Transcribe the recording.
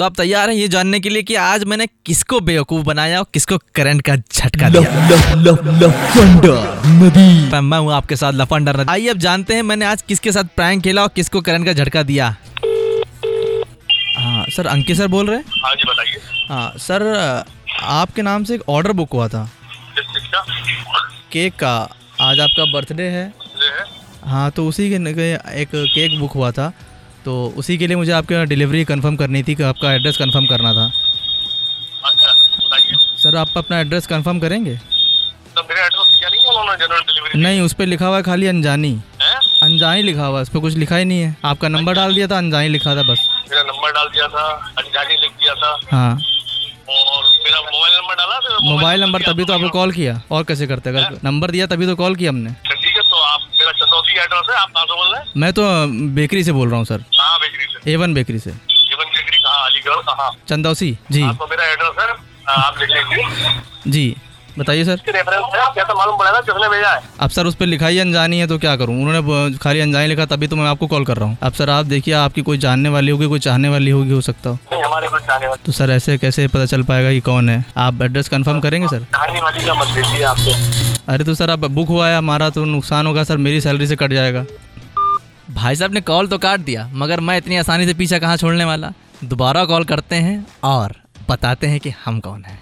तो आप तैयार हैं ये जानने के लिए कि आज मैंने किसको बेवकूफ़ बनाया और किसको करंट का झटका दिया। मैं मैं हूँ आपके साथ लफंडर नदी। आइए अब जानते हैं मैंने आज किसके साथ प्रैंक खेला और किसको करंट का झटका दिया। हाँ सर अंकित सर बोल रहे हैं? हाँ जी बताइए। हाँ सर आपके नाम से एक ऑर्डर बुक हुआ था। केक का। आज आपका बर्थडे है। हाँ। तो उसी के एक केक बुक हुआ था। तो उसी के लिए मुझे आपके यहाँ डिलीवरी कंफर्म करनी थी कि आपका एड्रेस कंफर्म करना था। अच्छा बताइए सर आप अपना एड्रेस कंफर्म करेंगे? तो मेरे एड्रेस क्या नहीं जनरल डिलीवरी नहीं उस पर लिखा हुआ है खाली अनजानी। अनजानी लिखा हुआ है उस पर कुछ लिखा ही नहीं है। आपका नंबर डाल दिया था अनजानी लिखा था बस। मेरा नंबर डाल दिया था अनजानी लिख दिया था। हाँ। और मेरा मोबाइल नंबर डाला फिर मोबाइल नंबर तभी तो आपको कॉल किया। और कैसे करते अगर नंबर दिया तभी तो कॉल किया हमने। ठीक है तो आप मेरा चंदौसी एड्रेस है आप बोल रहे हैं? मैं तो बेकरी से बोल रहा हूँ सर। कहाँ बेकरी से। ए वन बेकरी से। जीवन बेकरी कहाँ? अलीगढ़? कहाँ चंदौसी? जी। आपको मेरा एड्रेस है हाँ, आप लिख लीजिए। जी। बताइए सर। है है? अब सर उस पर लिखा ही अनजानी है तो क्या करूँ? उन्होंने खाली अनजानी लिखा तभी तो मैं आपको कॉल कर रहा हूँ। अब सर आप देखिए आपकी कोई जानने वाली होगी कोई चाहने वाली होगी हो सकता हो। तो सर ऐसे कैसे पता चल पाएगा कि कौन है? आप एड्रेस कंफर्म करेंगे सर? आपको अरे तो सर अब बुक हुआ है हमारा तो नुकसान होगा सर मेरी सैलरी से कट जाएगा। भाई साहब ने कॉल तो काट दिया, मगर मैं इतनी आसानी से पीछा कहाँ छोड़ने वाला? दोबारा कॉल करते हैं और बताते हैं कि हम कौन हैं।